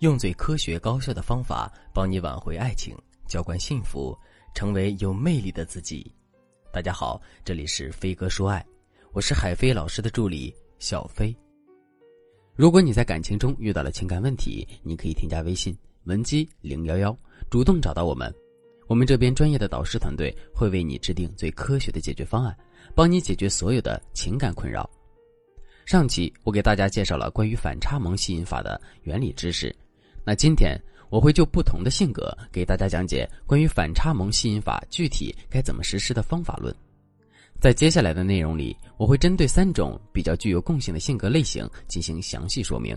用最科学高效的方法帮你挽回爱情，浇灌幸福，成为有魅力的自己。大家好，这里是飞哥说爱，我是海飞老师的助理小飞。如果你在感情中遇到了情感问题，你可以添加微信文姬零幺幺，主动找到我们，我们这边专业的导师团队会为你制定最科学的解决方案，帮你解决所有的情感困扰。上期我给大家介绍了关于反差萌吸引法的原理知识。那今天我会就不同的性格给大家讲解关于反差萌吸引法具体该怎么实施的方法论。在接下来的内容里，我会针对三种比较具有共性的性格类型进行详细说明，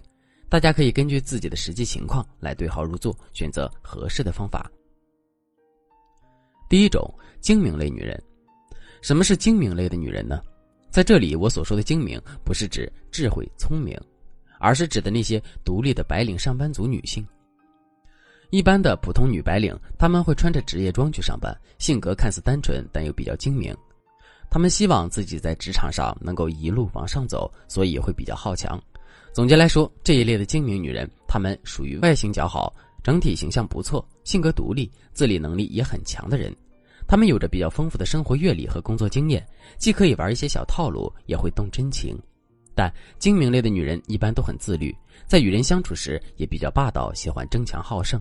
大家可以根据自己的实际情况来对号入座，选择合适的方法。第一种，精明类女人。什么是精明类的女人呢？在这里，我所说的精明不是指智慧聪明。而是指的那些独立的白领上班族女性。一般的普通女白领，她们会穿着职业装去上班，性格看似单纯，但又比较精明。她们希望自己在职场上能够一路往上走，所以会比较好强。总结来说，这一类的精明女人，她们属于外形较好、整体形象不错、性格独立、自理能力也很强的人。她们有着比较丰富的生活阅历和工作经验，既可以玩一些小套路，也会动真情。但精明类的女人一般都很自律，在与人相处时也比较霸道，喜欢争强好胜，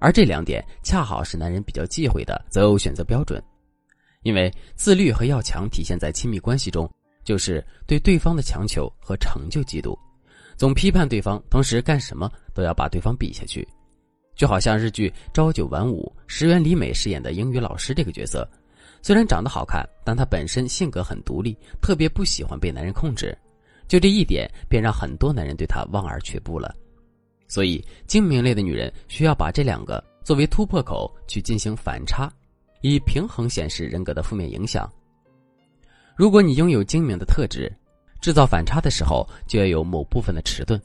而这两点恰好是男人比较忌讳的择偶选择标准。因为自律和要强体现在亲密关系中，就是对对方的强求和成就嫉妒，总批判对方，同时干什么都要把对方比下去。就好像日剧《朝九晚五》石原里美饰演的英语老师这个角色，虽然长得好看，但她本身性格很独立，特别不喜欢被男人控制。就这一点，便让很多男人对她望而却步了。所以，精明类的女人需要把这两个作为突破口去进行反差，以平衡显示人格的负面影响。如果你拥有精明的特质，制造反差的时候就要有某部分的迟钝，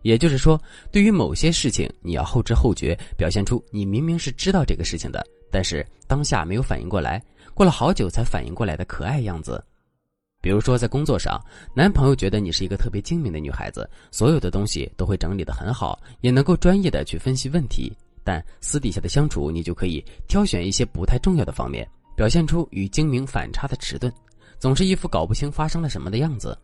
也就是说，对于某些事情你要后知后觉，表现出你明明是知道这个事情的，但是当下没有反应过来，过了好久才反应过来的可爱样子。比如说，在工作上，男朋友觉得你是一个特别精明的女孩子，所有的东西都会整理的很好，也能够专业的去分析问题。但私底下的相处，你就可以挑选一些不太重要的方面，表现出与精明反差的迟钝，总是一副搞不清发生了什么的样子。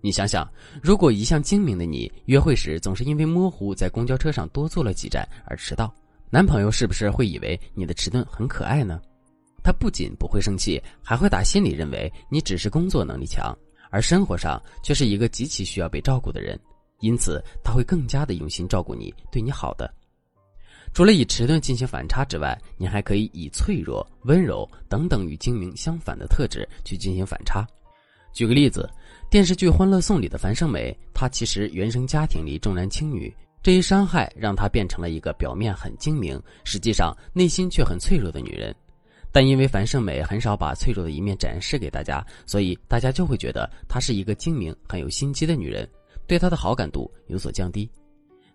你想想，如果一向精明的你，约会时总是因为模糊在公交车上多坐了几站而迟到，男朋友是不是会以为你的迟钝很可爱呢？他不仅不会生气，还会打心里认为你只是工作能力强，而生活上却是一个极其需要被照顾的人，因此他会更加的用心照顾你，对你好的。除了以迟钝进行反差之外，你还可以以脆弱、温柔等等与精明相反的特质去进行反差。举个例子，电视剧《欢乐颂》里的樊胜美，她其实原生家庭里重男轻女，这一伤害让她变成了一个表面很精明，实际上内心却很脆弱的女人。但因为樊胜美很少把脆弱的一面展示给大家，所以大家就会觉得她是一个精明、很有心机的女人，对她的好感度有所降低。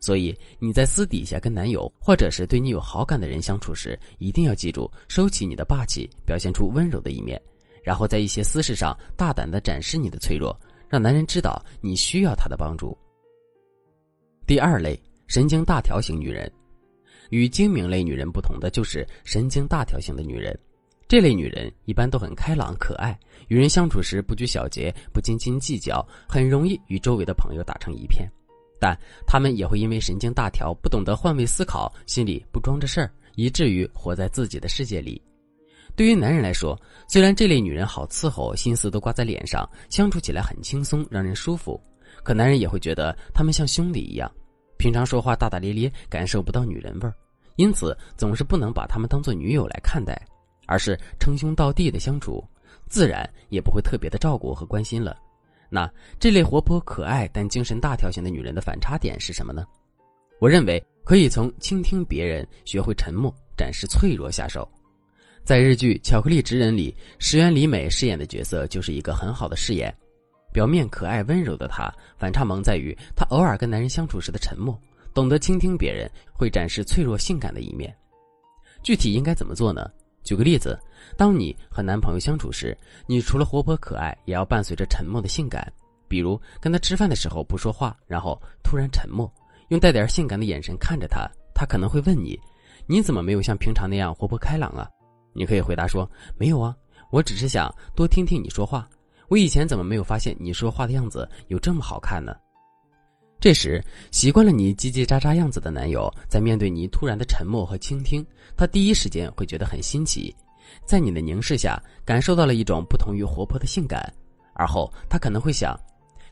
所以你在私底下跟男友或者是对你有好感的人相处时，一定要记住收起你的霸气，表现出温柔的一面，然后在一些私事上大胆的展示你的脆弱，让男人知道你需要他的帮助。第二类神经大条型女人。与精明类女人不同的就是神经大条型的女人，这类女人一般都很开朗可爱，与人相处时不拘小节，不斤斤计较，很容易与周围的朋友打成一片。但她们也会因为神经大条，不懂得换位思考，心里不装着事儿，以至于活在自己的世界里。对于男人来说，虽然这类女人好伺候，心思都挂在脸上，相处起来很轻松，让人舒服，可男人也会觉得她们像兄弟一样。平常说话大大咧咧，感受不到女人味儿，因此总是不能把她们当做女友来看待，而是称兄道弟的相处，自然也不会特别的照顾和关心了。那这类活泼可爱但精神大条型的女人的反差点是什么呢？我认为可以从倾听别人、学会沉默、展示脆弱下手。在日剧《巧克力职人》里，石原里美饰演的角色就是一个很好的饰演。表面可爱温柔的她，反差萌在于她偶尔跟男人相处时的沉默，懂得倾听别人，会展示脆弱性感的一面。具体应该怎么做呢？举个例子，当你和男朋友相处时，你除了活泼可爱，也要伴随着沉默的性感。比如跟他吃饭的时候不说话，然后突然沉默，用带点性感的眼神看着他，他可能会问你：“你怎么没有像平常那样活泼开朗啊？”你可以回答说：“没有啊，我只是想多听听你说话。我以前怎么没有发现你说话的样子有这么好看呢？”这时，习惯了你叽叽喳喳样子的男友，在面对你突然的沉默和倾听，他第一时间会觉得很新奇，在你的凝视下，感受到了一种不同于活泼的性感。而后，他可能会想：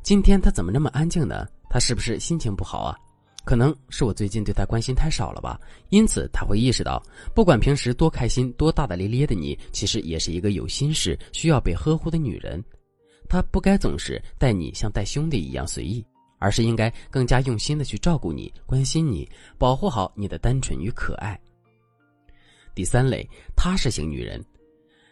今天他怎么那么安静呢？他是不是心情不好啊？可能是我最近对他关心太少了吧。因此，他会意识到，不管平时多开心、多大大咧咧的你，其实也是一个有心事、需要被呵护的女人。他不该总是待你像待兄弟一样随意。而是应该更加用心的去照顾你、关心你、保护好你的单纯与可爱。第三类踏实型女人，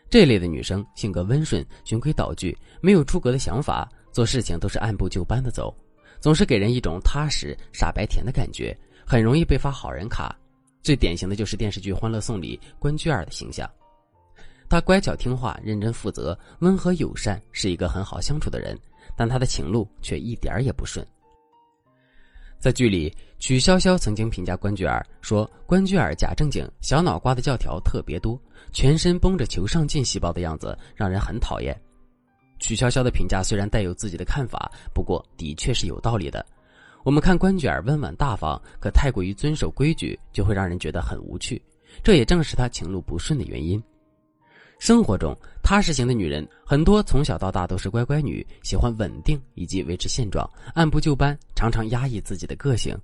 这类的女生性格温顺、循规蹈矩，没有出格的想法，做事情都是按部就班的走，总是给人一种踏实、傻白甜的感觉，很容易被发好人卡。最典型的就是电视剧《欢乐颂》里关雎尔的形象。他乖巧听话、认真负责、温和友善，是一个很好相处的人，但他的情路却一点儿也不顺。在剧里，曲筱绡曾经评价关雎尔说：“关雎尔假正经、小脑瓜的教条特别多，全身绷着求上进细胞的样子让人很讨厌。”曲筱绡的评价虽然带有自己的看法，不过的确是有道理的。我们看关雎尔温婉大方，可太过于遵守规矩，就会让人觉得很无趣。这也正是他情路不顺的原因。生活中，踏实型的女人很多，从小到大都是乖乖女，喜欢稳定以及维持现状，按部就班，常常压抑自己的个性。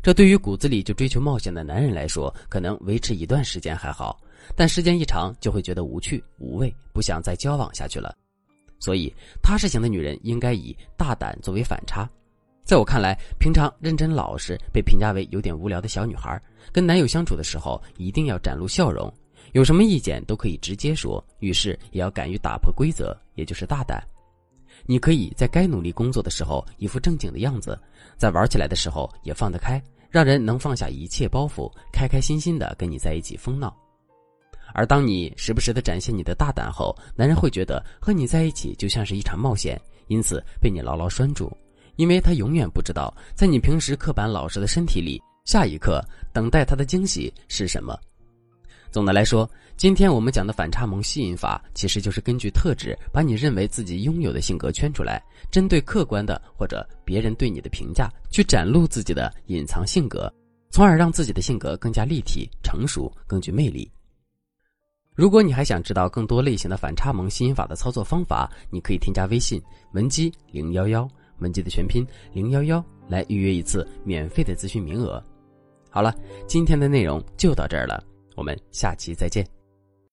这对于骨子里就追求冒险的男人来说，可能维持一段时间还好，但时间一长就会觉得无趣无味，不想再交往下去了。所以，踏实型的女人应该以大胆作为反差。在我看来，平常认真老实，被评价为有点无聊的小女孩，跟男友相处的时候，一定要展露笑容。有什么意见都可以直接说，遇事也要敢于打破规则，也就是大胆。你可以在该努力工作的时候一副正经的样子，在玩起来的时候也放得开，让人能放下一切包袱，开开心心的跟你在一起疯闹。而当你时不时的展现你的大胆后，男人会觉得和你在一起就像是一场冒险，因此被你牢牢拴住，因为他永远不知道在你平时刻板老实的身体里，下一刻等待他的惊喜是什么。总的来说，今天我们讲的反差萌吸引法，其实就是根据特质，把你认为自己拥有的性格圈出来，针对客观的或者别人对你的评价，去展露自己的隐藏性格，从而让自己的性格更加立体、成熟、更具魅力。如果你还想知道更多类型的反差萌吸引法的操作方法，你可以添加微信文姬零幺幺，文姬的全拼零幺幺，来预约一次免费的咨询名额。好了，今天的内容就到这儿了。我们下期再见。